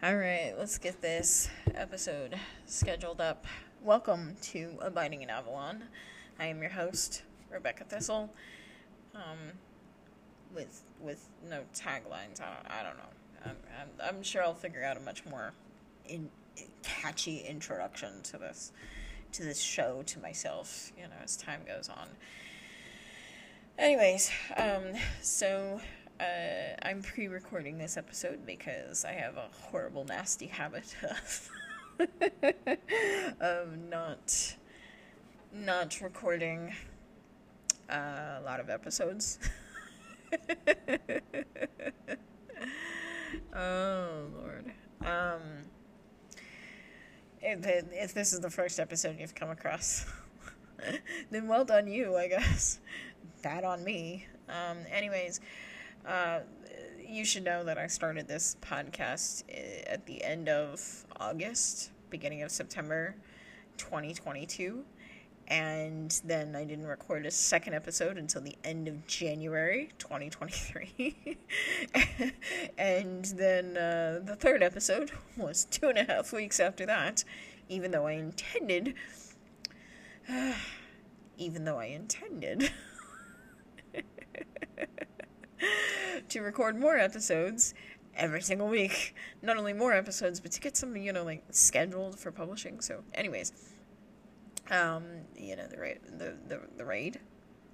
All right, let's get this episode scheduled up. Welcome to Abiding in Avalon. I am your host, Rebecca Thistle. Um, with with no taglines. I don't, I don't know. I'm, I'm, I'm sure I'll figure out a much more in, catchy introduction to this to this show to myself. You know, as time goes on. Anyways, um, so uh, I'm pre-recording this episode because I have a horrible, nasty habit of of not not recording uh, a lot of episodes. oh Lord. Um, if if this is the first episode you've come across, then well done you, I guess. Bad on me. Um, anyways. Uh, you should know that I started this podcast eh, at the end of August, beginning of September 2022. And then I didn't record a second episode until the end of January 2023. and then uh, the third episode was two and a half weeks after that, even though I intended. Even though I intended. to record more episodes every single week. Not only more episodes, but to get some, you know, like scheduled for publishing. So, anyways, um, you know, the the, the the raid,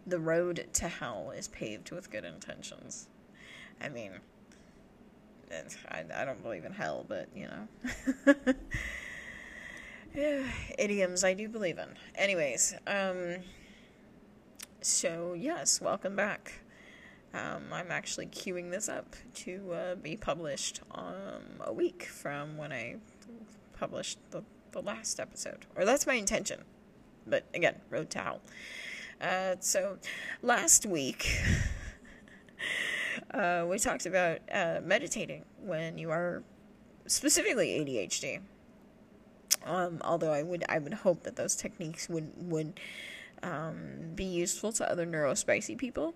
the road to hell is paved with good intentions. I mean, I I don't believe in hell, but you know. idioms I do believe in. Anyways, um, so yes, welcome back. Um, I'm actually queuing this up to uh, be published um, a week from when I published the, the last episode. Or that's my intention. But again, road to hell. Uh, so last week, uh, we talked about uh, meditating when you are specifically ADHD. Um, although I would I would hope that those techniques would would um, be useful to other neurospicy people.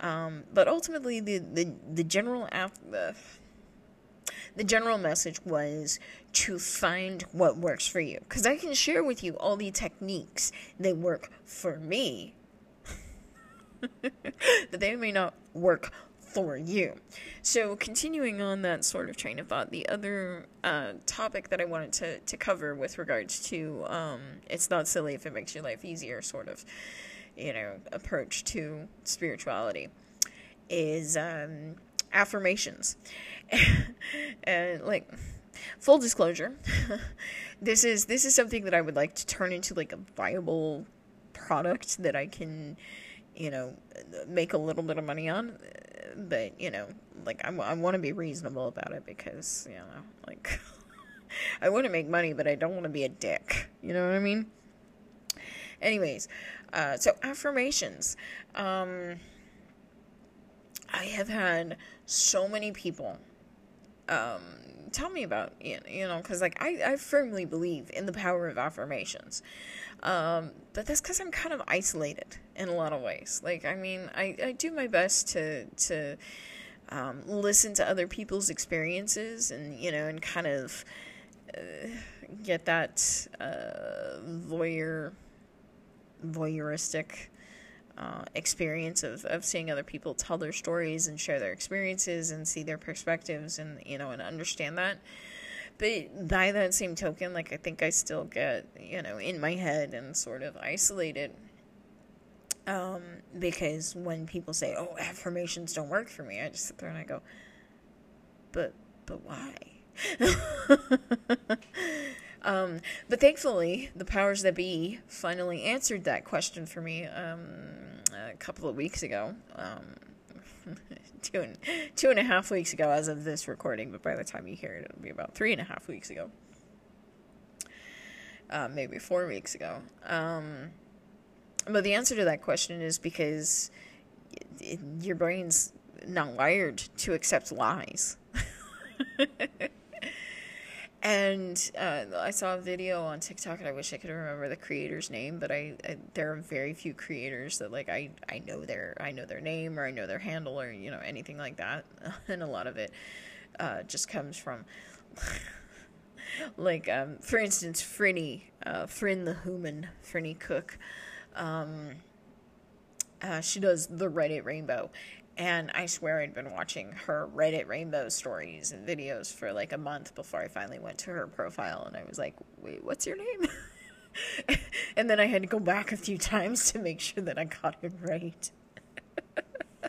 Um, but ultimately, the the the general af- the, the general message was to find what works for you. Because I can share with you all the techniques that work for me, but they may not work for you. So, continuing on that sort of train of thought, the other uh, topic that I wanted to, to cover with regards to um, it's not silly if it makes your life easier, sort of, you know, approach to spirituality is um, affirmations. and, like, full disclosure, this is this is something that I would like to turn into like a viable product that I can, you know, make a little bit of money on but you know, like I'm, I want to be reasonable about it because you know, like I want to make money, but I don't want to be a dick. You know what I mean? Anyways, uh, so affirmations. Um, I have had so many people um, tell me about you know because like I, I firmly believe in the power of affirmations um, but that's because I'm kind of isolated in a lot of ways. Like, I mean, I, I do my best to to um, listen to other people's experiences and you know and kind of uh, get that uh, voyeur voyeuristic uh, experience of, of seeing other people tell their stories and share their experiences and see their perspectives and you know and understand that but by that same token, like I think I still get, you know, in my head and sort of isolated. Um, because when people say, "Oh, affirmations don't work for me," I just sit there and I go, "But, but why?" um, but thankfully, the powers that be finally answered that question for me um, a couple of weeks ago. Um, two and two and a half weeks ago as of this recording, but by the time you hear it, it'll be about three and a half weeks ago. Uh, maybe four weeks ago. Um, but the answer to that question is because it, it, your brain's not wired to accept lies. And uh, I saw a video on TikTok, and I wish I could remember the creator's name, but I, I, there are very few creators that like I I know their I know their name or I know their handle or you know anything like that, and a lot of it uh, just comes from like um, for instance, Frinny, uh, Frin the human, Frinny Cook. Um, uh, she does the Reddit Rainbow, and I swear I'd been watching her Reddit Rainbow stories and videos for like a month before I finally went to her profile, and I was like, "Wait, what's your name?" and then I had to go back a few times to make sure that I got it right.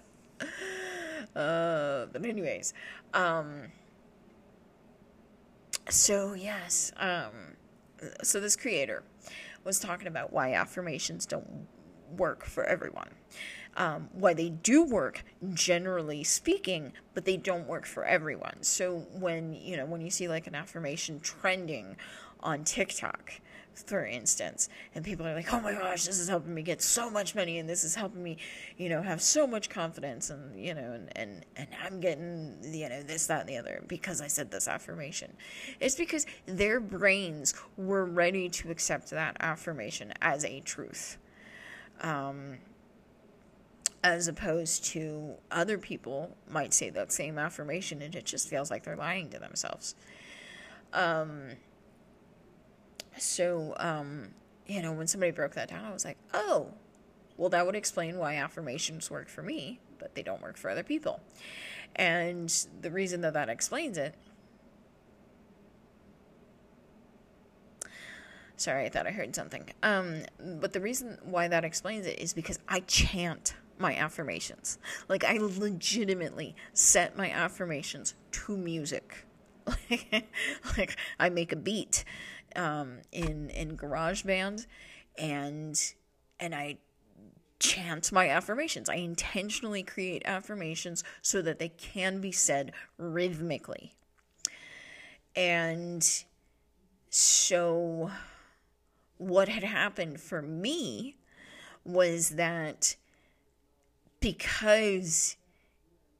uh, but anyways, um, so yes, um, so this creator was talking about why affirmations don't work for everyone. Um, why they do work, generally speaking, but they don't work for everyone. So when you know when you see like an affirmation trending on TikTok, for instance, and people are like, "Oh my gosh, this is helping me get so much money, and this is helping me, you know, have so much confidence, and you know, and and and I'm getting, you know, this, that, and the other because I said this affirmation." It's because their brains were ready to accept that affirmation as a truth, um, as opposed to other people might say that same affirmation, and it just feels like they're lying to themselves. Um, so, um, you know, when somebody broke that down, I was like, oh, well, that would explain why affirmations work for me, but they don't work for other people. And the reason that that explains it. Sorry, I thought I heard something. Um, but the reason why that explains it is because I chant my affirmations. Like, I legitimately set my affirmations to music. like, I make a beat um, in in GarageBand, and and I chant my affirmations. I intentionally create affirmations so that they can be said rhythmically. And so, what had happened for me was that because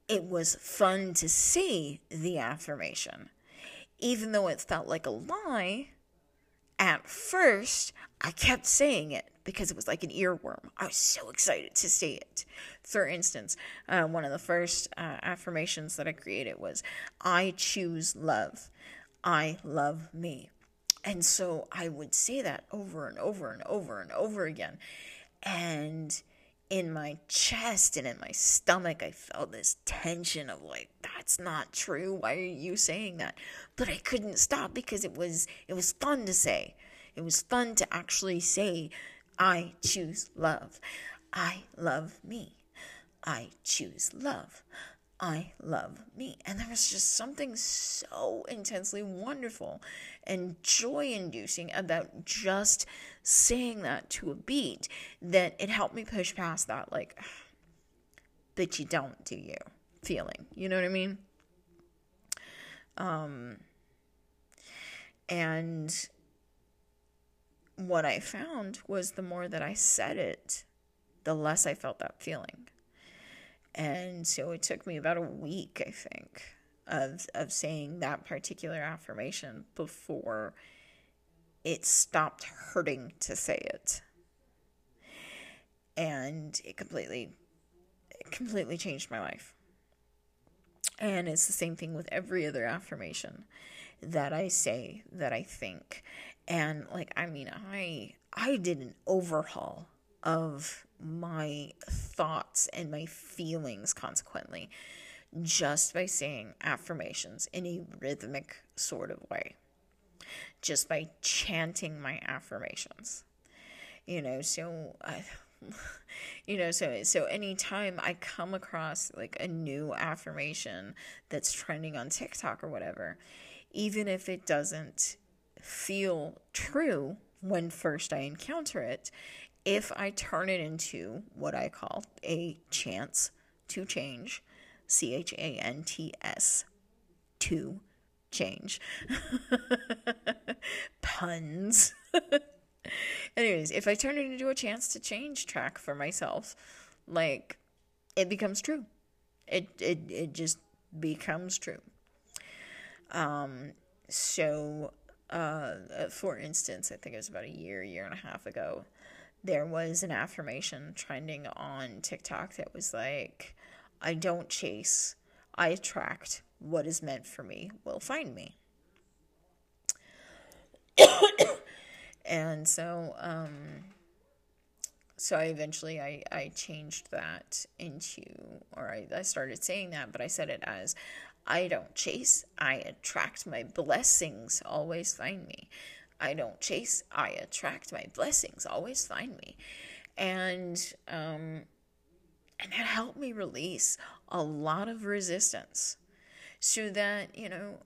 it was fun to say the affirmation, even though it felt like a lie, at first, I kept saying it because it was like an earworm. I was so excited to say it. For instance, uh, one of the first uh, affirmations that I created was I choose love. I love me. And so I would say that over and over and over and over again. And in my chest and in my stomach, I felt this tension of like, that's not true. Why are you saying that? But I couldn't stop because it was it was fun to say. It was fun to actually say, I choose love. I love me. I choose love. I love me. And there was just something so intensely wonderful and joy inducing about just saying that to a beat that it helped me push past that, like, but you don't, do you? Feeling. You know what I mean? Um, and what I found was the more that I said it, the less I felt that feeling. And so it took me about a week, I think, of of saying that particular affirmation before it stopped hurting to say it. And it completely it completely changed my life. And it's the same thing with every other affirmation that I say, that I think. And like I mean, I I did an overhaul of my thoughts and my feelings consequently just by saying affirmations in a rhythmic sort of way. Just by chanting my affirmations. You know so I, you know so so anytime i come across like a new affirmation that's trending on tiktok or whatever even if it doesn't feel true when first i encounter it if I turn it into what I call a chants to change, C H A N T S, to change. Puns. Anyways, if I turn it into a chants to change track for myself, like it becomes true. It it it just becomes true. Um so uh for instance, I think it was about a year, year and a half ago, there was an affirmation trending on TikTok that was like, I don't chase, I attract what is meant for me will find me. and so um so I eventually I, I changed that into or I, I started saying that but I said it as I don't chase I attract my blessings always find me I don't chase I attract my blessings always find me and um and that helped me release a lot of resistance so that you know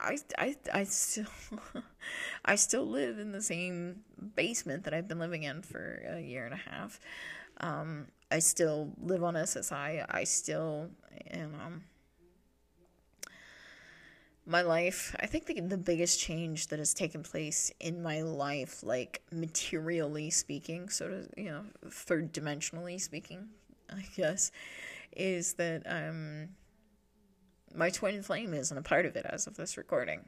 I I I still I still live in the same basement that I've been living in for a year and a half. Um, I still live on SSI. I still you know my life. I think the the biggest change that has taken place in my life, like materially speaking, sort of you know third dimensionally speaking, I guess, is that um my twin flame isn't a part of it as of this recording.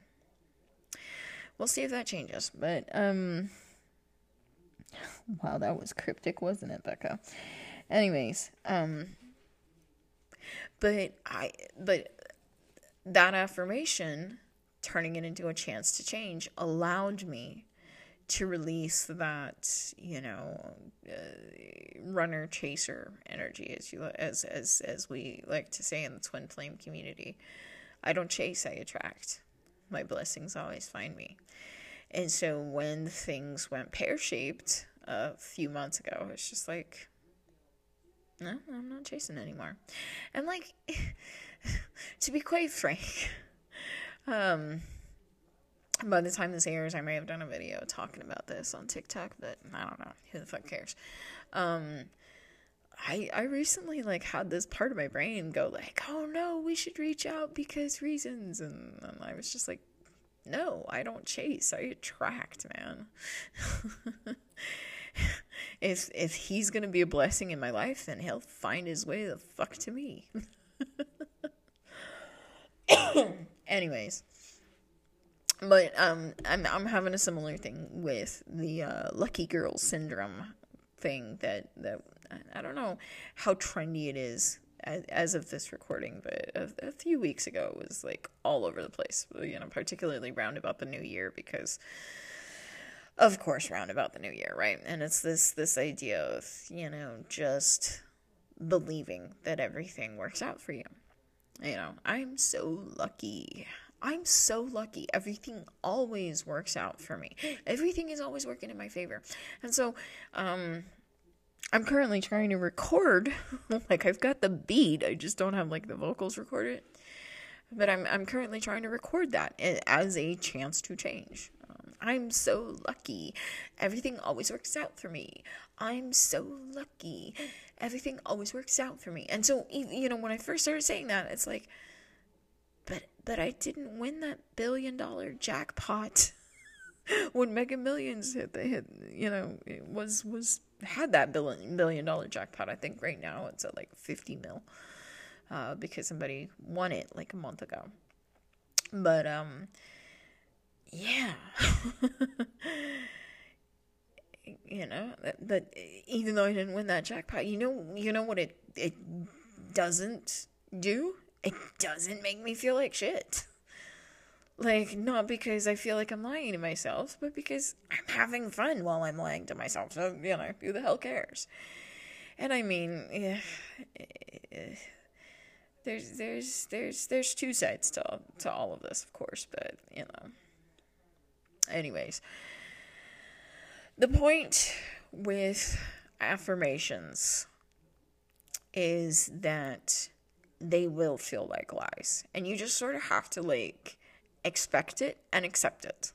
We'll see if that changes. But um wow, that was cryptic, wasn't it, Becca? Anyways, um but I but that affirmation turning it into a chants to change allowed me to release that you know uh, runner chaser energy as you as as as we like to say in the twin flame community. I don't chase i attract. My blessings always find me. And so when things went pear-shaped a few months ago it's just like no i'm not chasing anymore and like to be quite frank um by the time this airs, I may have done a video talking about this on TikTok, but I don't know. Who the fuck cares? Um, I I recently like had this part of my brain go like, oh no, we should reach out because reasons, and, and I was just like, no, I don't chase, I attract, man. if if he's gonna be a blessing in my life, then he'll find his way the fuck to me. Anyways but um, I'm I'm having a similar thing with the uh, lucky girl syndrome thing that that I don't know how trendy it is as, as of this recording, but a, a, few weeks ago it was like all over the place. You know, particularly round about the new year because, of course, round about the new year, right? And it's this this idea of you know just believing that everything works out for you. You know, I'm so lucky. I'm so lucky. Everything always works out for me. Everything is always working in my favor. And so, um, I'm currently trying to record. like I've got the beat, I just don't have like the vocals recorded. But I'm I'm currently trying to record that as a chants to change. I'm so lucky. Everything always works out for me. I'm so lucky. Everything always works out for me. And so you know when I first started saying that, it's like but but I didn't win that billion dollar jackpot when Mega Millions hit the hit. You know, it was was had that billion billion dollar jackpot. I think right now it's at like fifty mil, uh, because somebody won it like a month ago. But um, yeah. you know but even though I didn't win that jackpot, you know, you know what it it doesn't do it doesn't make me feel like shit. Like, not because I feel like I'm lying to myself, but because I'm having fun while I'm lying to myself. So, you know, who the hell cares? And I mean, yeah, there's there's there's there's two sides to to all of this, of course, but you know. Anyways, the point with affirmations is that they will feel like lies. And you just sort of have to like expect it and accept it.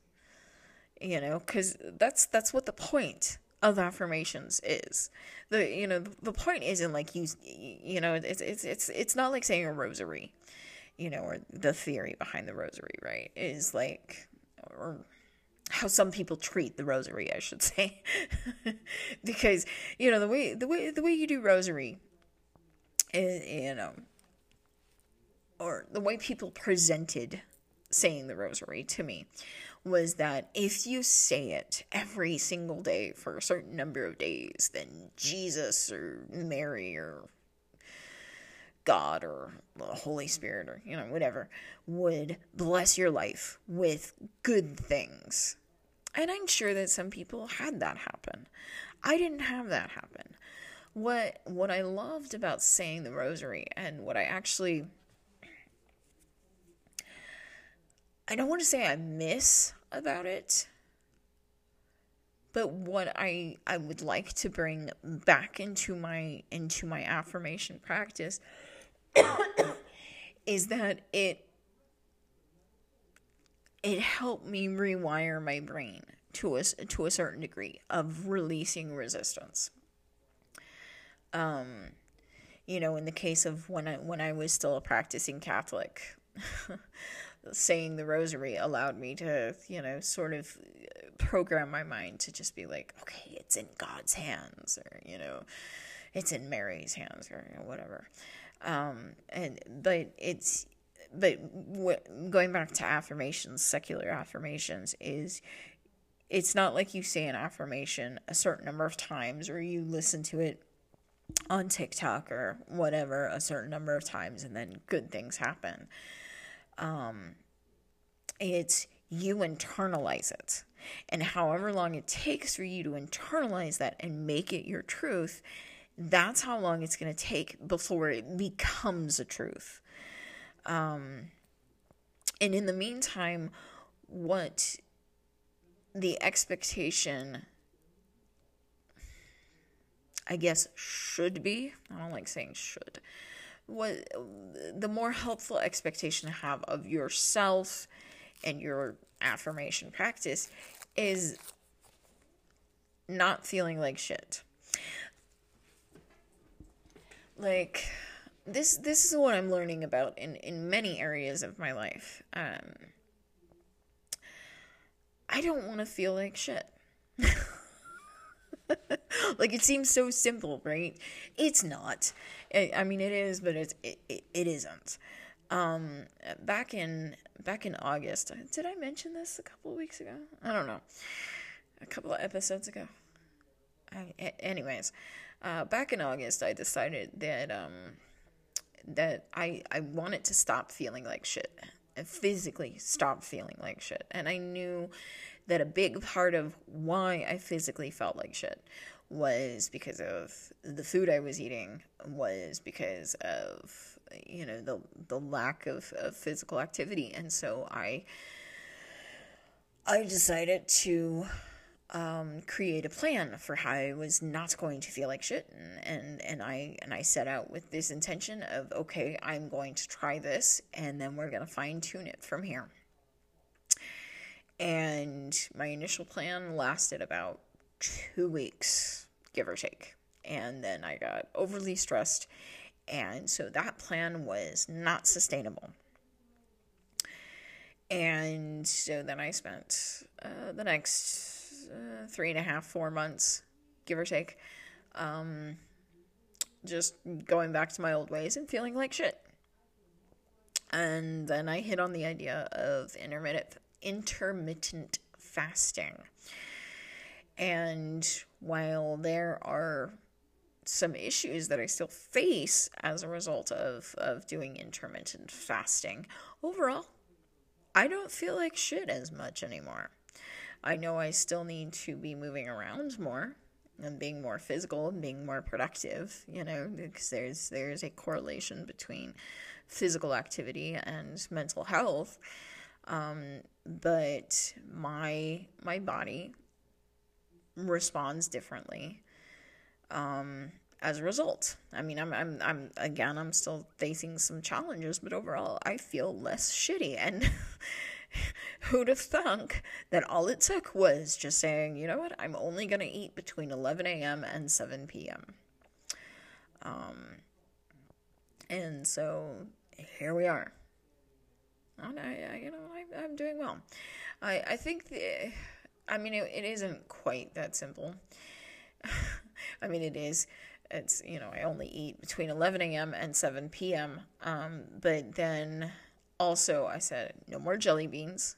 You know, cuz that's that's what the point of affirmations is. The you know, the point isn't like you you know, it's it's it's it's not like saying a rosary. You know, or the theory behind the rosary, right? Is like or how some people treat the rosary, I should say. because, you know, the way the way the way you do rosary is, you know, or the way people presented saying the rosary to me was that if you say it every single day for a certain number of days, then Jesus or Mary or God or the Holy Spirit or, you know, whatever would bless your life with good things. and I'm sure that some people had that happen. I didn't have that happen. What what I loved about saying the rosary and what I actually I don't want to say I miss about it, but what I I would like to bring back into my into my affirmation practice is that it it helped me rewire my brain to a, to a certain degree of releasing resistance. Um, you know, in the case of when I when I was still a practicing Catholic, saying the rosary allowed me to, you know, sort of program my mind to just be like, okay, it's in God's hands, or you know, it's in Mary's hands, or you know, whatever. Um, and but it's but what, going back to affirmations, secular affirmations, is it's not like you say an affirmation a certain number of times or you listen to it on TikTok or whatever a certain number of times and then good things happen. Um, it's you internalize it. And however long it takes for you to internalize that and make it your truth, that's how long it's going to take before it becomes a truth. Um, and in the meantime, what the expectation, I guess, should be, I don't like saying should, what the more helpful expectation to have of yourself and your affirmation practice is not feeling like shit. Like, this this is what I'm learning about in in many areas of my life. Um, I don't want to feel like shit. like it seems so simple, right? It's not. I, I mean, it is, but it's it, it, it isn't. Um, back in back in August, did I mention this a couple of weeks ago? I don't know, a couple of episodes ago. I, anyways, uh, back in August, I decided that um, that I I wanted to stop feeling like shit and physically stop feeling like shit. And I knew that a big part of why I physically felt like shit was because of the food I was eating, was because of you know the the lack of, of physical activity. And so I I decided to um, create a plan for how I was not going to feel like shit, and, and and I and I set out with this intention of okay, I'm going to try this, and then we're gonna fine tune it from here. And my initial plan lasted about two weeks, give or take, and then I got overly stressed, and so that plan was not sustainable. And so then I spent uh, the next uh, three and a half, four months, give or take. Um, just going back to my old ways and feeling like shit. And then I hit on the idea of intermittent intermittent fasting. And while there are some issues that I still face as a result of, of doing intermittent fasting, overall, I don't feel like shit as much anymore. I know I still need to be moving around more and being more physical and being more productive, you know, because there's there's a correlation between physical activity and mental health. Um, but my my body responds differently um, as a result. I mean, I'm I'm I'm again, I'm still facing some challenges, but overall, I feel less shitty and. Who'd have thunk that all it took was just saying, you know what, I'm only going to eat between 11 a.m. and 7 p.m. Um, and so here we are. And I, I you know, I, I'm doing well. I, I think, the, I mean, it, it isn't quite that simple. I mean, it is. It's, you know, I only eat between 11 a.m. and 7 p.m. Um, but then also, I said no more jelly beans.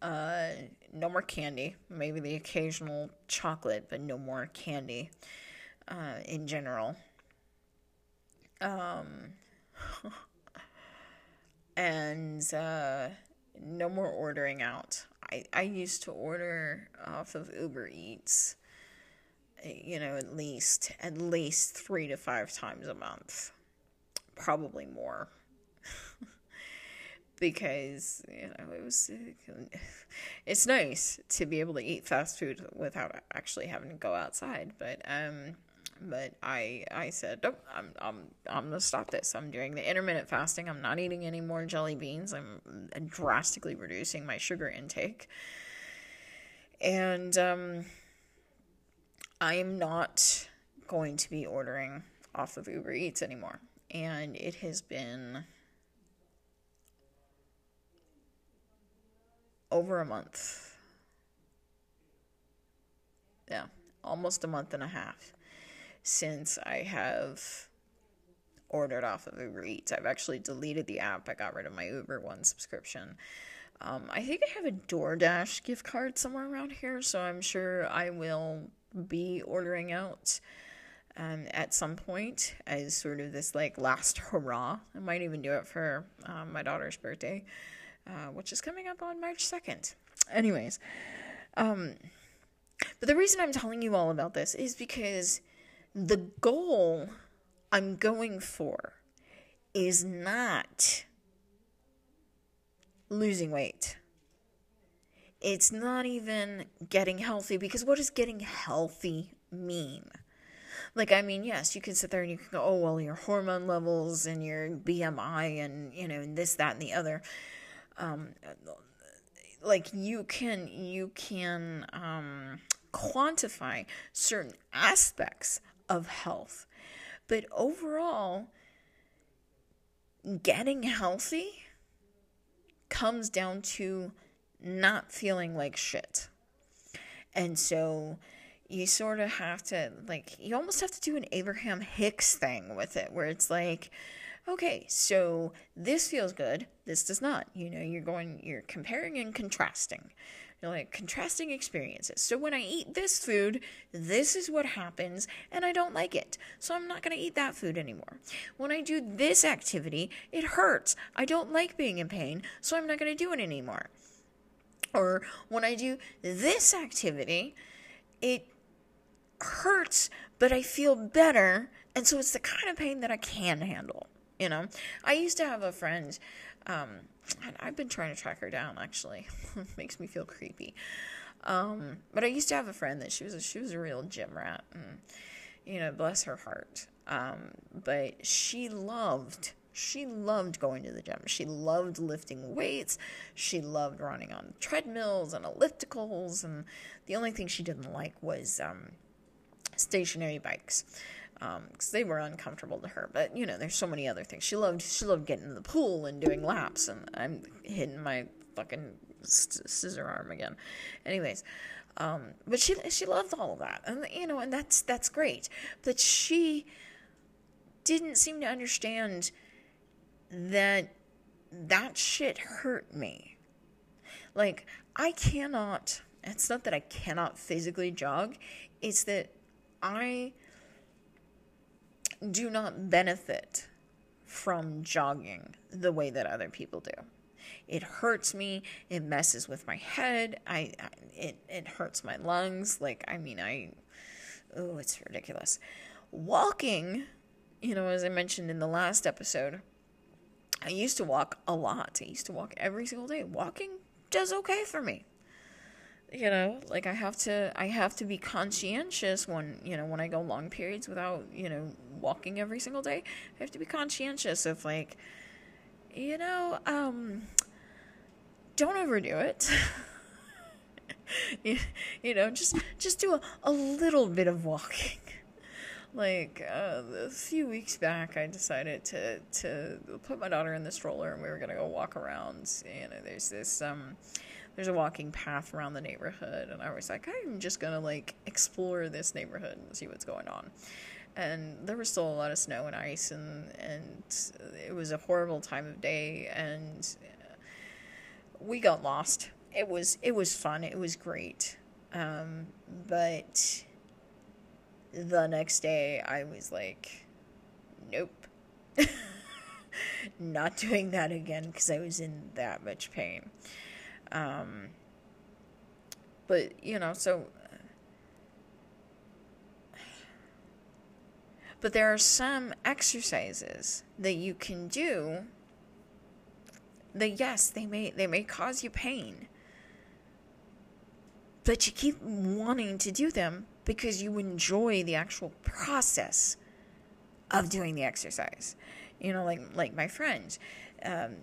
Uh, no more candy. Maybe the occasional chocolate, but no more candy uh, in general. Um, and uh, no more ordering out. I, I used to order off of Uber Eats, you know, at least at least three to five times a month, probably more. because you know it was it's nice to be able to eat fast food without actually having to go outside but um but I I said nope I'm I'm I'm gonna stop this. I'm doing the intermittent fasting. I'm not eating any more jelly beans. I'm drastically reducing my sugar intake. And um I'm not going to be ordering off of Uber Eats anymore and it has been over a month. Yeah, almost a month and a half since I have ordered off of Uber Eats. I've actually deleted the app. I got rid of my Uber One subscription. Um, I think I have a DoorDash gift card somewhere around here, so I'm sure I will be ordering out um, at some point as sort of this like last hurrah. I might even do it for um, my daughter's birthday. Uh, which is coming up on March 2nd. Anyways, um, but the reason I'm telling you all about this is because the goal I'm going for is not losing weight. It's not even getting healthy because what does getting healthy mean? Like, I mean, yes, you can sit there and you can go, oh, well, your hormone levels and your BMI and, you know, and this, that, and the other um, like you can you can um, quantify certain aspects of health, but overall, getting healthy comes down to not feeling like shit. And so you sort of have to, like, you almost have to do an Abraham Hicks thing with it, where it's like, okay, so this feels good, this does not. You know, you're going, you're comparing and contrasting. You're like contrasting experiences. So when I eat this food, this is what happens, and I don't like it. So I'm not going to eat that food anymore. When I do this activity, it hurts. I don't like being in pain, so I'm not going to do it anymore. Or when I do this activity, it hurts, but I feel better, and so it's the kind of pain that I can handle. You know, I used to have a friend. Um, and I've been trying to track her down. Actually, makes me feel creepy. Um, but I used to have a friend that she was a, she was a real gym rat, and you know, bless her heart. Um, but she loved she loved going to the gym. She loved lifting weights. She loved running on treadmills and ellipticals, and the only thing she didn't like was um, stationary bikes because um, they were uncomfortable to her. But you know, there's so many other things. She loved she loved getting in the pool and doing laps, and I'm hitting my fucking scissor arm again. Anyways, um, but she she loved all of that, and you know, and that's that's great. But she didn't seem to understand that that shit hurt me. Like I cannot. It's not that I cannot physically jog. It's that I do not benefit from jogging the way that other people do. It hurts me. It messes with my head. I, I it it hurts my lungs. Like I mean, I oh, it's ridiculous. Walking, you know, as I mentioned in the last episode, I used to walk a lot. I used to walk every single day. Walking does okay for me you know like i have to i have to be conscientious when you know when i go long periods without you know walking every single day i have to be conscientious of like you know um don't overdo it. You, you know just just do a, a little bit of walking. Like uh, a few weeks back i decided to to put my daughter in the stroller and we were gonna go walk around. You know there's this um there's a walking path around the neighborhood and i was like i'm just gonna like explore this neighborhood and see what's going on. And there was still a lot of snow and ice and and it was a horrible time of day and we got lost. It was it was fun. It was great. Um, but the next day i was like nope. Not doing that again because I was in that much pain. Um, but, you know, so. But there are some exercises that you can do that yes, they may they may cause you pain. But you keep wanting to do them because you enjoy the actual process of doing the exercise. You know, like like my friend, um,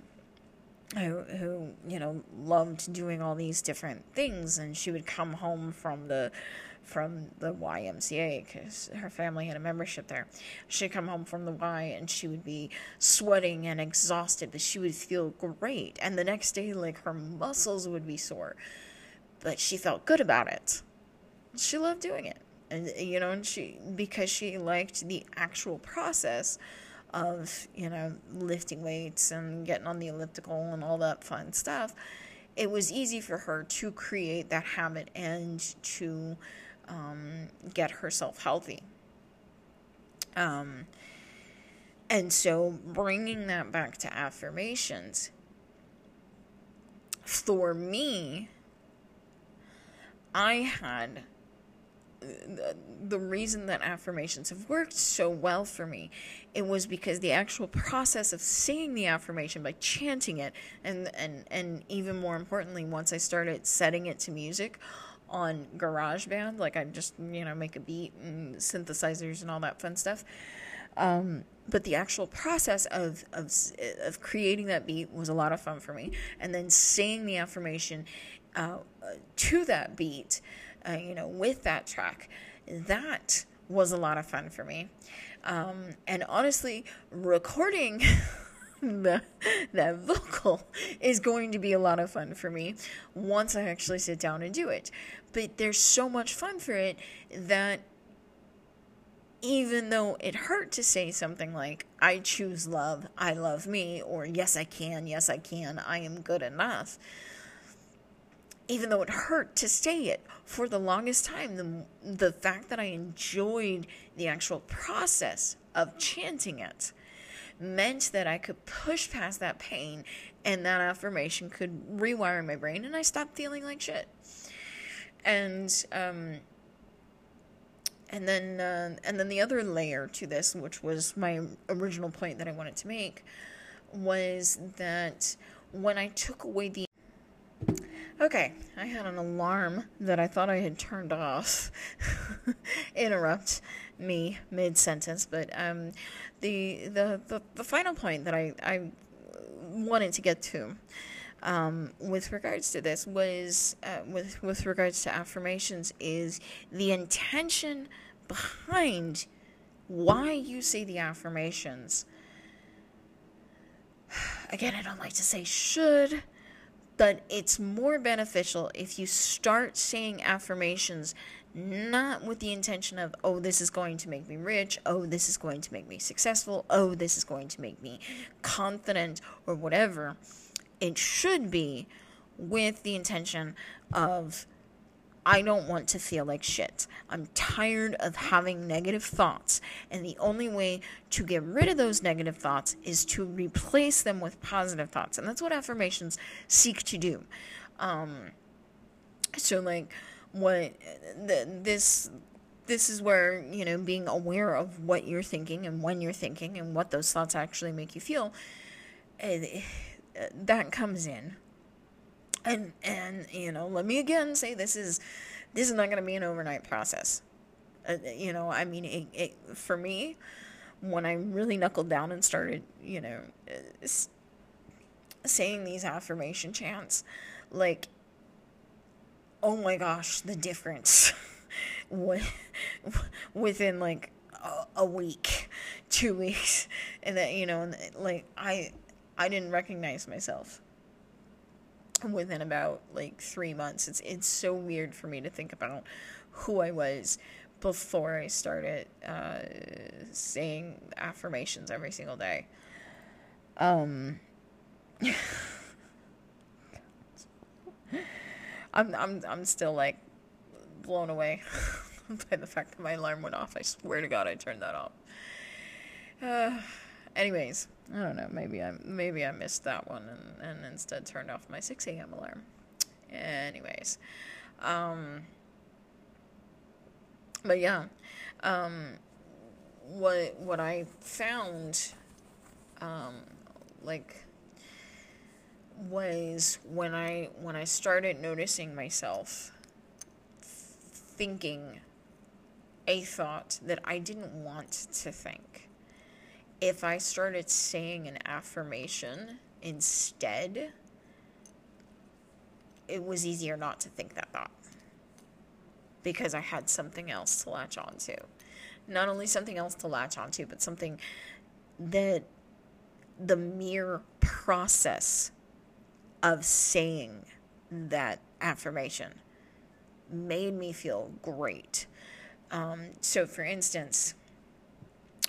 who who you know loved doing all these different things, and she would come home from the from the YMCA because her family had a membership there. She'd come home from the Y and she would be sweating and exhausted, but she would feel great. And the next day, like her muscles would be sore, but she felt good about it. She loved doing it and you know and she because she liked the actual process of you know lifting weights and getting on the elliptical and all that fun stuff it was easy for her to create that habit and to um, get herself healthy. Um, and so bringing that back to affirmations for me i had the reason that affirmations have worked so well for me it was because the actual process of saying the affirmation by chanting it and and and even more importantly once i started setting it to music on GarageBand like i just you know make a beat and synthesizers and all that fun stuff. Um, but the actual process of, of of creating that beat was a lot of fun for me. And then saying the affirmation uh, to that beat uh, you know, with that track. That was a lot of fun for me. Um, and honestly, recording the, that vocal is going to be a lot of fun for me once I actually sit down and do it. But there's so much fun for it that even though it hurt to say something like, I choose love, I love me, or yes, I can, yes, I can, I am good enough, even though it hurt to say it for the longest time, the, the fact that I enjoyed the actual process of chanting it meant that I could push past that pain and that affirmation could rewire my brain and I stopped feeling like shit. And, um, and then, uh, and then the other layer to this, which was my original point that I wanted to make, was that when I took away the Okay, I had an alarm that I thought I had turned off interrupt me mid sentence, but um, the, the the the final point that I I wanted to get to um, with regards to this was uh, with with regards to affirmations is the intention behind why you say the affirmations. Again, I don't like to say should but it's more beneficial if you start saying affirmations not with the intention of, oh, this is going to make me rich, oh, this is going to make me successful, oh, this is going to make me confident, or whatever. It should be with the intention of, I don't want to feel like shit. I'm tired of having negative thoughts. And the only way to get rid of those negative thoughts is to replace them with positive thoughts. And that's what affirmations seek to do. Um, so, like, what this this is where you know being aware of what you're thinking and when you're thinking and what those thoughts actually make you feel that comes in and and you know let me again say this is this is not going to be an overnight process. Uh, you know i mean it, it, for me when i really knuckled down and started you know uh, saying these affirmation chants like oh my gosh the difference within like a, a week two weeks and that you know like i i didn't recognize myself within about like three months. It's it's so weird for me to think about who I was before I started uh, saying affirmations every single day. Um, I'm I'm I'm still like blown away by the fact that my alarm went off. I swear to God, I turned that off. Uh, anyways, I don't know. Maybe I maybe I missed that one and, and instead turned off my 6 a.m. alarm. Anyways, um, but yeah, um, what what I found, um, like, was when I when I started noticing myself thinking a thought that I didn't want to think. If I started saying an affirmation instead, it was easier not to think that thought because I had something else to latch onto. Not only something else to latch onto, but something that the mere process of saying that affirmation made me feel great. Um, so, for instance,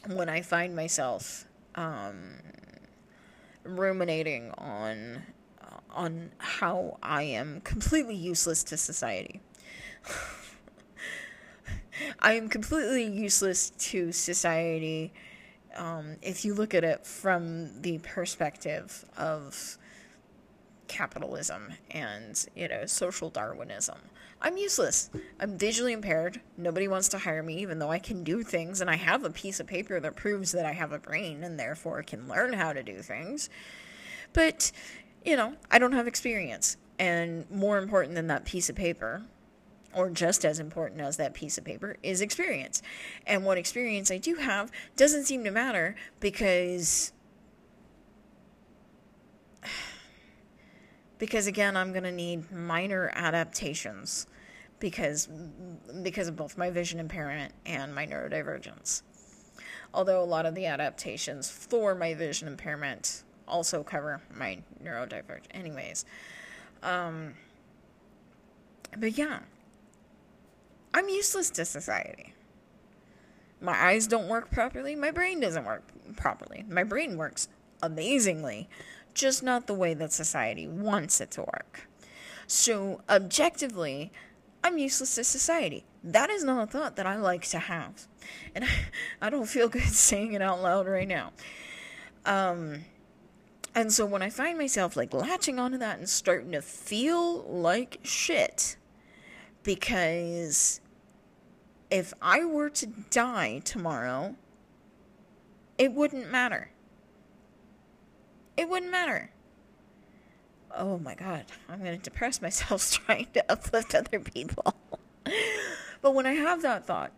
when I find myself um, ruminating on uh, on how I am completely useless to society. I am completely useless to society um, if you look at it from the perspective of capitalism and, you know, social Darwinism. I'm useless. I'm visually impaired. Nobody wants to hire me, even though I can do things, and I have a piece of paper that proves that I have a brain and therefore can learn how to do things. But, you know, I don't have experience. And more important than that piece of paper or just as important as that piece of paper, is experience. And what experience I do have doesn't seem to matter because. Because again, I'm going to need minor adaptations because because of both my vision impairment and my neurodivergence. Although a lot of the adaptations for my vision impairment also cover my neurodivergence. Anyways, um, but yeah, I'm useless to society. My eyes don't work properly. My brain doesn't work properly. My brain works amazingly, just not the way that society wants it to work. So, objectively, I'm useless to society. That is not a thought that I like to have. And I, I don't feel good saying it out loud right now. Um, and so when I find myself like latching onto that and starting to feel like shit, because if I were to die tomorrow, it wouldn't matter. It wouldn't matter. Oh my god, I'm going to depress myself trying to uplift other people. but when I have that thought,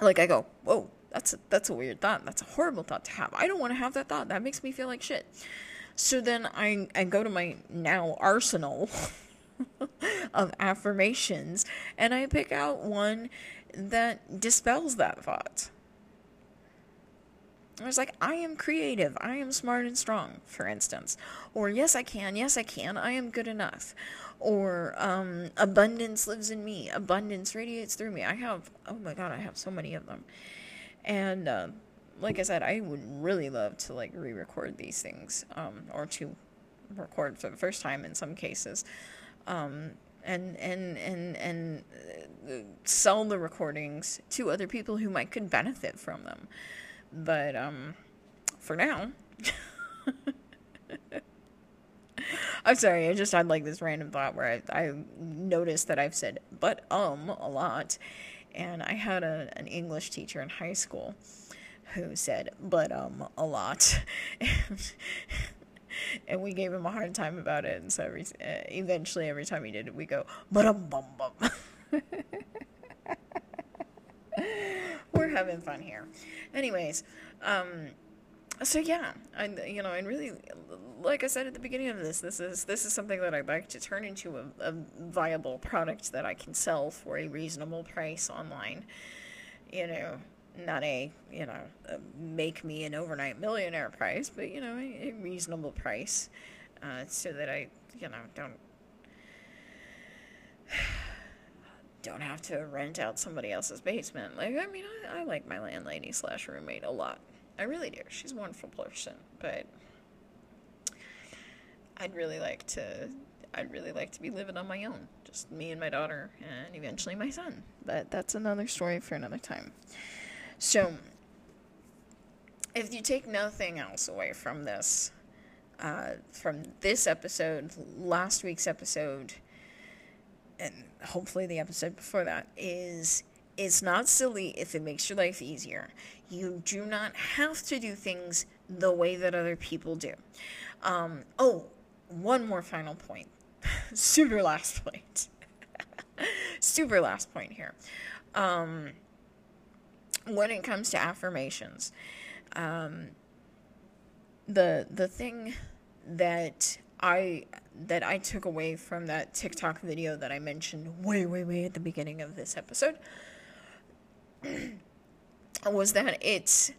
like I go, whoa, that's a, that's a weird thought. That's a horrible thought to have. I don't want to have that thought. That makes me feel like shit. So then I, I go to my now arsenal of affirmations, and I pick out one that dispels that thought. I was like, I am creative. I am smart and strong, for instance. Or, yes, I can. Yes, I can. I am good enough. Or, um, abundance lives in me. Abundance radiates through me. I have, oh my God, I have so many of them. And, uh, like I said, I would really love to, like, re record these things, um, or to record for the first time in some cases um, and and and and uh, sell the recordings to other people who might could benefit from them. But um, for now, I'm sorry. I just had like this random thought where I I noticed that I've said but um a lot, and I had a, an English teacher in high school who said but um a lot. and we gave him a hard time about it. And so every, uh, eventually, every time he did it, we go, but um, bum bum. Having fun here. Anyways, um, so yeah, I you know, and really, like I said at the beginning of this, this is this is something that I'd like to turn into a, a viable product that I can sell for a reasonable price online. You know, not a you know a make me an overnight millionaire price, but you know a, a reasonable price, uh, so that I you know don't don't have to rent out somebody else's basement. Like I mean, I, I like my landlady slash roommate a lot. I really do. She's a wonderful person, but I'd really like to. I'd really like to be living on my own, just me and my daughter, and eventually my son. But that's another story for another time. So, if you take nothing else away from this, uh, from this episode, last week's episode, and hopefully the episode before that, is it's not silly if it makes your life easier. You do not have to do things the way that other people do. Um, oh, one more final point. Super last point. Super last point here. Um, when it comes to affirmations, um, the the thing that I that I took away from that TikTok video that I mentioned way way way at the beginning of this episode was that it's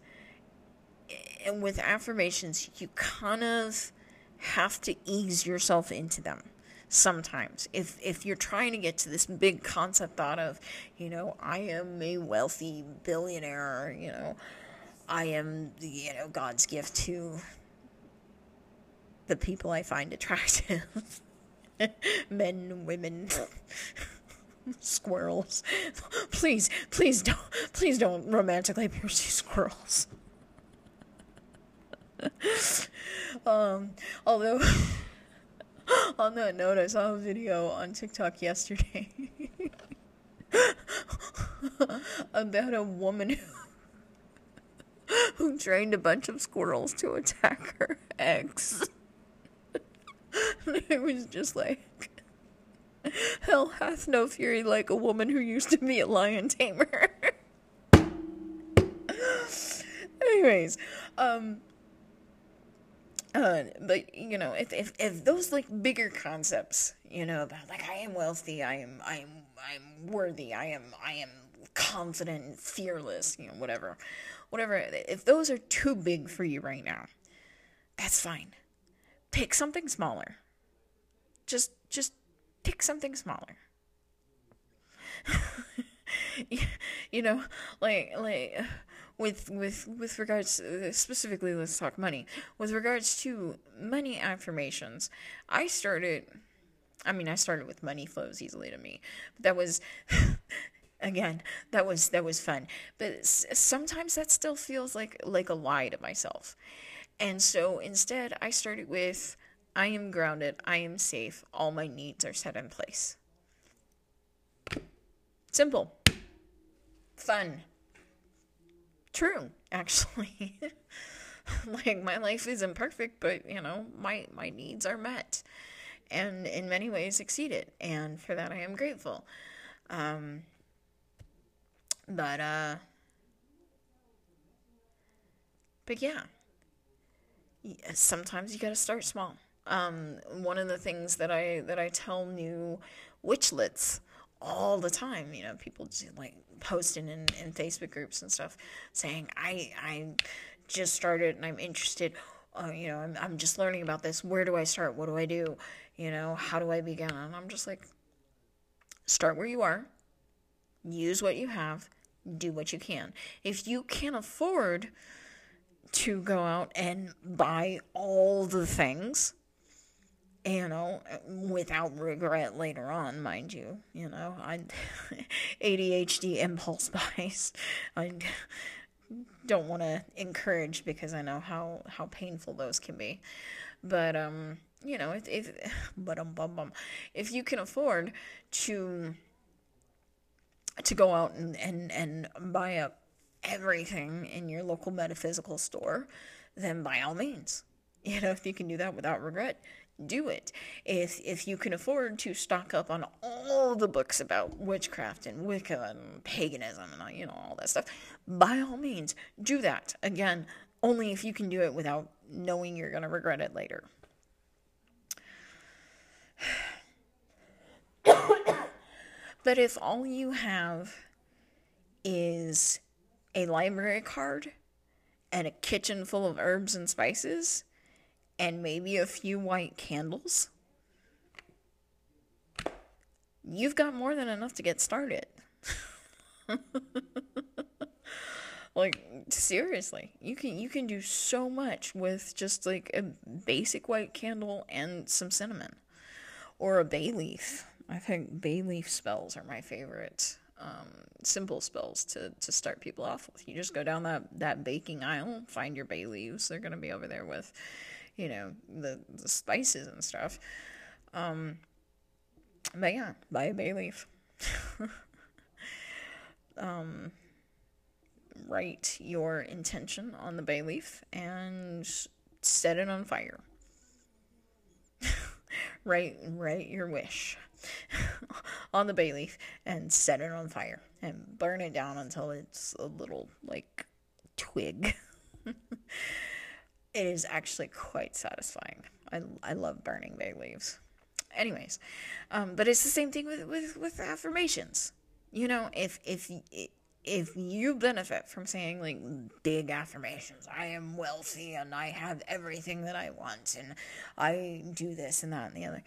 with affirmations you kind of have to ease yourself into them sometimes. If if you're trying to get to this big concept thought of you know i am a wealthy billionaire you know i am you know god's gift to the people i find attractive. Men women squirrels. Please please don't please don't romantically pursue squirrels. Um although on that note, I saw a video on TikTok yesterday about a woman who, who trained a bunch of squirrels to attack her ex. it was just like, hell hath no fury like a woman who used to be a lion tamer. Anyways, um, uh, but you know, if, if if those like bigger concepts, you know, about like I am wealthy, I am I am I'm worthy, I am I am confident and fearless, you know, whatever, whatever. If those are too big for you right now, that's fine. Pick something smaller. Just just pick something smaller. you know, like like with with with regards specifically let's talk money with regards to money affirmations i started i mean i started with money flows easily to me that was again that was that was fun but sometimes that still feels like like a lie to myself and so instead i started with i am grounded i am safe all my needs are set in place simple fun true, actually. like my life isn't perfect, but you know, my my needs are met and in many ways exceeded, and for that I am grateful. Um but uh but yeah. Sometimes you got to start small. Um, one of the things that I that I tell new witchlets all the time. You know, people just, like posting in, in Facebook groups and stuff saying, I, I just started and I'm interested. Uh, you know, I'm, I'm just learning about this. Where do I start? What do I do? You know, how do I begin? And I'm just like, start where you are, use what you have, do what you can. If you can't afford to go out and buy all the things, you know, without regret later on, mind you. You know, I ADHD impulse buys. I don't want to encourage because I know how how painful those can be. But um, you know, if if but um bum bum, if you can afford to to go out and and and buy up everything in your local metaphysical store, then by all means, you know, if you can do that without regret do it. If if you can afford to stock up on all the books about witchcraft and Wicca and paganism and you know all that stuff, by all means do that. Again, only if you can do it without knowing you're going to regret it later. but if all you have is a library card and a kitchen full of herbs and spices, and maybe a few white candles, you've got more than enough to get started. like seriously, you can you can do so much with just like a basic white candle and some cinnamon or a bay leaf. I think bay leaf spells are my favorite. Um, simple spells to, to start people off with. You just go down that, that baking aisle, find your bay leaves. They're to be over there with, you know, the, the spices and stuff. Um, but yeah, buy a bay leaf. um, write your intention on the bay leaf and set it on fire. write write your wish on the bay leaf and set it on fire and burn it down until it's a little like twig. it is actually quite satisfying. I, I love burning bay leaves. Anyways, um, but it's the same thing with, with, with affirmations. You know, if if if you benefit from saying like big affirmations, I am wealthy and I have everything that I want and I do this and that and the other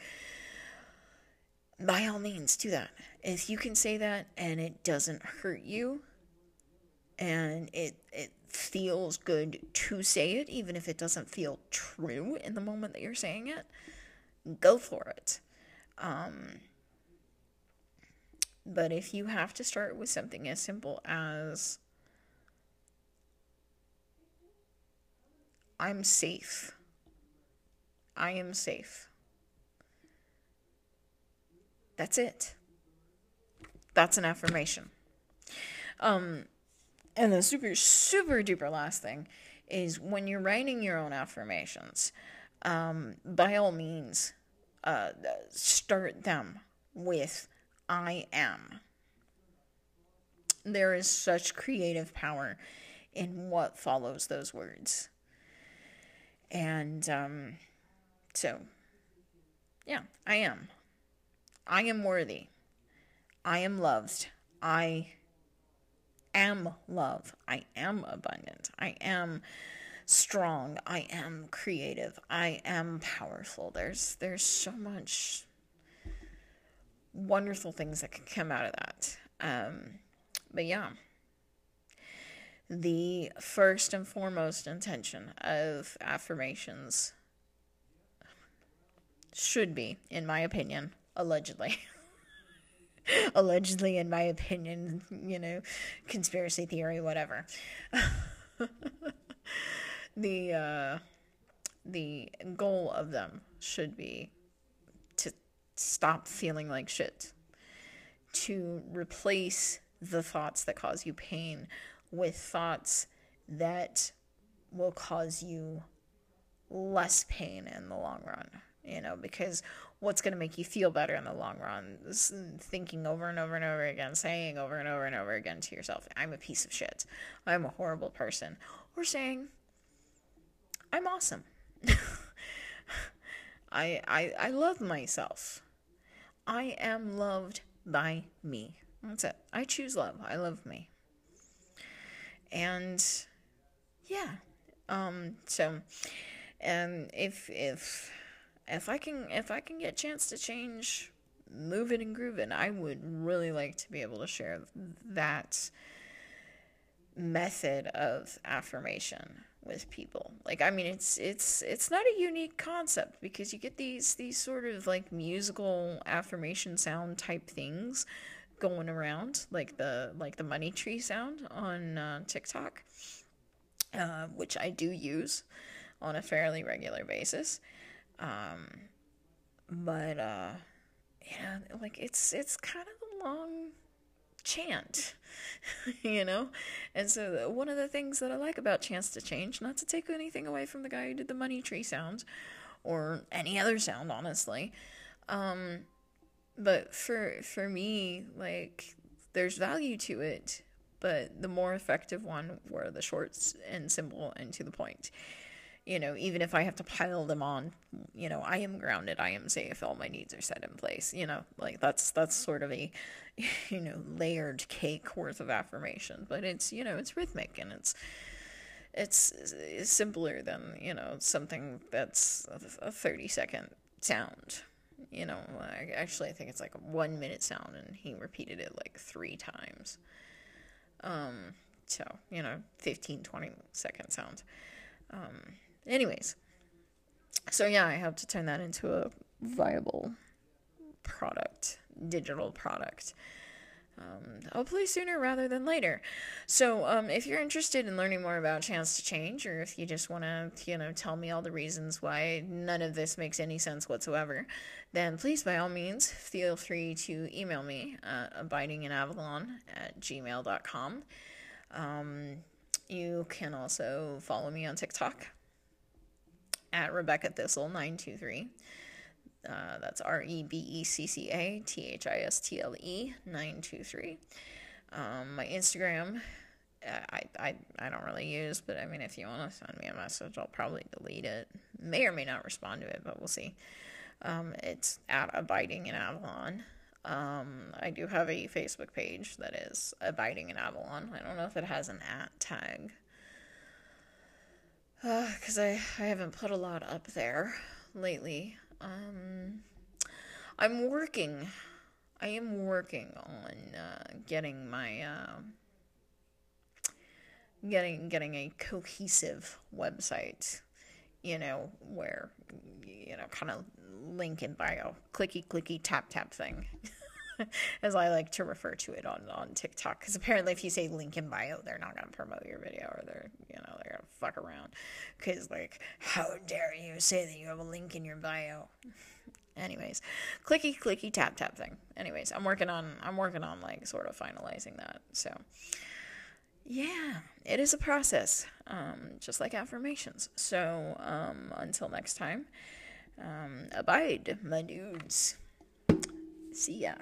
by all means do that. If you can say that and it doesn't hurt you and it it feels good to say it even if it doesn't feel true in the moment that you're saying it, go for it. Um but if you have to start with something as simple as I'm safe. I am safe. That's it. That's an affirmation. Um, and the super, super duper last thing is when you're writing your own affirmations, um, by all means, uh, start them with I am. There is such creative power in what follows those words. And um, so, yeah, I am. I am worthy. I am loved. I am love. I am abundant. I am strong. I am creative. I am powerful. There's there's so much wonderful things that can come out of that. Um, but yeah, the first and foremost intention of affirmations should be, in my opinion, allegedly. allegedly, in my opinion, you know, conspiracy theory, whatever. the uh, the goal of them should be to stop feeling like shit, to replace the thoughts that cause you pain with thoughts that will cause you less pain in the long run you know, because what's going to make you feel better in the long run thinking over and over and over again, saying over and over and over again to yourself, I'm a piece of shit. I'm a horrible person. Or saying, I'm awesome. I, I, I love myself. I am loved by me. That's it. I choose love. I love me. And yeah. Um, so, and if, if, if I can if I can get a chance to change moving and grooving, I would really like to be able to share that method of affirmation with people. Like I mean it's it's it's not a unique concept because you get these these sort of like musical affirmation sound type things going around like the like the money tree sound on uh, TikTok uh, which I do use on a fairly regular basis. Um, but uh, yeah, like it's it's kind of a long chant, you know? And so one of the things that I like about Chants to Change, not to take anything away from the guy who did the money tree sound or any other sound, honestly. Um, but for for me, like there's value to it, but the more effective one were the shorts and simple and to the point you know, even if I have to pile them on, you know, I am grounded, I am safe, all my needs are set in place, you know, like that's that's sort of a you know, layered cake worth of affirmation, but it's, you know, it's rhythmic and it's it's, simpler than, you know, something that's a 30 second sound. You know, I actually I think it's like a 1 minute sound and he repeated it like 3 times. Um so, you know, 15 20 second sound. Um Anyways, so yeah, I have to turn that into a viable product, digital product. um, hopefully sooner rather than later. So, um, if you're interested in learning more about Chants to Change, or if you just want to, you know, tell me all the reasons why none of this makes any sense whatsoever, then please, by all means, feel free to email me at abidinginavalon at gmail.com. Um, you can also follow me on TikTok at Rebecca Thistle 923. Uh, that's R E B E C C A T H I S T L E 923. Um, my Instagram, uh, I, I, I don't really use, but I mean, if you want to send me a message, I'll probably delete it. May or may not respond to it, but we'll see. Um, it's at Abiding in Avalon. Um, I do have a Facebook page that is Abiding in Avalon. I don't know if it has an at tag. Because uh, I, I haven't put a lot up there lately. Um, I'm working. I am working on uh, getting my uh, getting getting a cohesive website. You know where you know kind of link in bio, clicky clicky tap tap thing. as I like to refer to it on, on TikTok. Because apparently, if you say link in bio, they're not to promote your video or they're, you know, they're to fuck around. Because, like, how dare you say that you have a link in your bio? Anyways, clicky clicky tap tap thing. Anyways, I'm working on I'm working on like sort of finalizing that. So yeah, it is a process, um, just like affirmations. So um, until next time, um, abide, my dudes. See ya.